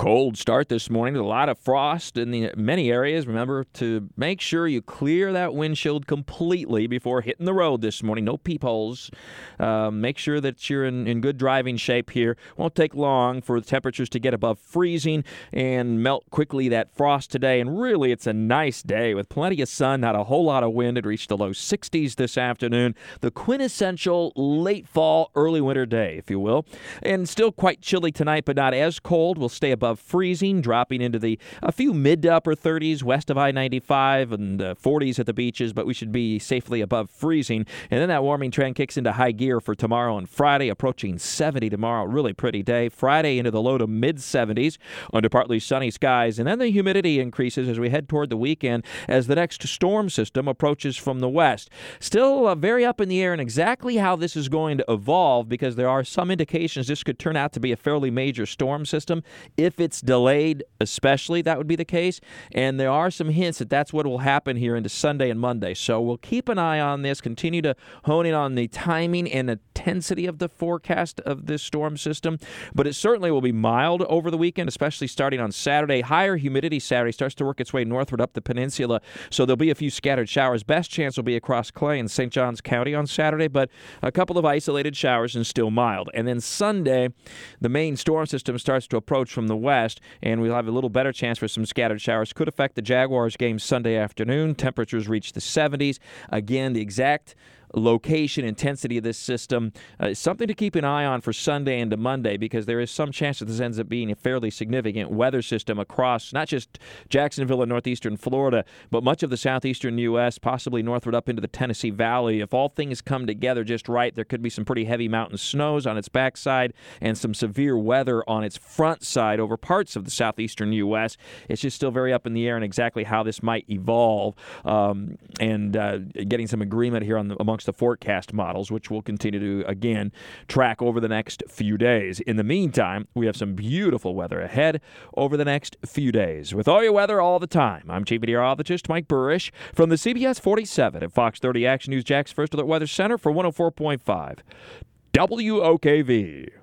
cold start this morning. A lot of frost in the many areas. Remember to make sure you clear that windshield completely before hitting the road this morning. No peepholes. Uh, make sure that you're in, in good driving shape here. Won't take long for the temperatures to get above freezing and melt quickly that frost today. And really, it's a nice day with plenty of sun, not a whole lot of wind. It reached the low 60s this afternoon. The quintessential late fall, early winter day, if you will. And still quite chilly tonight, but not as cold. We'll stay above freezing, dropping into the a few mid to upper 30s west of I-95 and uh, 40s at the beaches, but we should be safely above freezing. And then that warming trend kicks into high gear for tomorrow and Friday, approaching 70 tomorrow. Really pretty day. Friday into the low to mid 70s under partly sunny skies, and then the humidity increases as we head toward the weekend as the next storm system approaches from the west. Still uh, very up in the air and exactly how this is going to evolve because there are some indications this could turn out to be a fairly major storm system if it's delayed, especially, that would be the case. And there are some hints that that's what will happen here into Sunday and Monday. So we'll keep an eye on this, continue to hone in on the timing and intensity of the forecast of this storm system. But it certainly will be mild over the weekend, especially starting on Saturday. Higher humidity Saturday starts to work its way northward up the peninsula. So there'll be a few scattered showers. Best chance will be across Clay and St. Johns County on Saturday, but a couple of isolated showers and still mild. And then Sunday, the main storm system starts to approach from the west and we'll have a little better chance for some scattered showers. Could affect the Jaguars game Sunday afternoon. Temperatures reach the 70s. Again, the exact location, intensity of this system. Uh, something to keep an eye on for Sunday into Monday because there is some chance that this ends up being a fairly significant weather system across not just Jacksonville and northeastern Florida, but much of the southeastern U.S., possibly northward up into the Tennessee Valley. If all things come together just right, there could be some pretty heavy mountain snows on its backside and some severe weather on its front side over parts of the southeastern U.S. It's just still very up in the air and exactly how this might evolve um, and uh, getting some agreement here on the, among amongst the forecast models, which we'll continue to, again, track over the next few days. In the meantime, we have some beautiful weather ahead over the next few days. With all your weather all the time, I'm Chief Meteorologist Mike Buresh from the CBS 47 at Fox 30 Action News Jax First Alert Weather Center for 104.5 WOKV.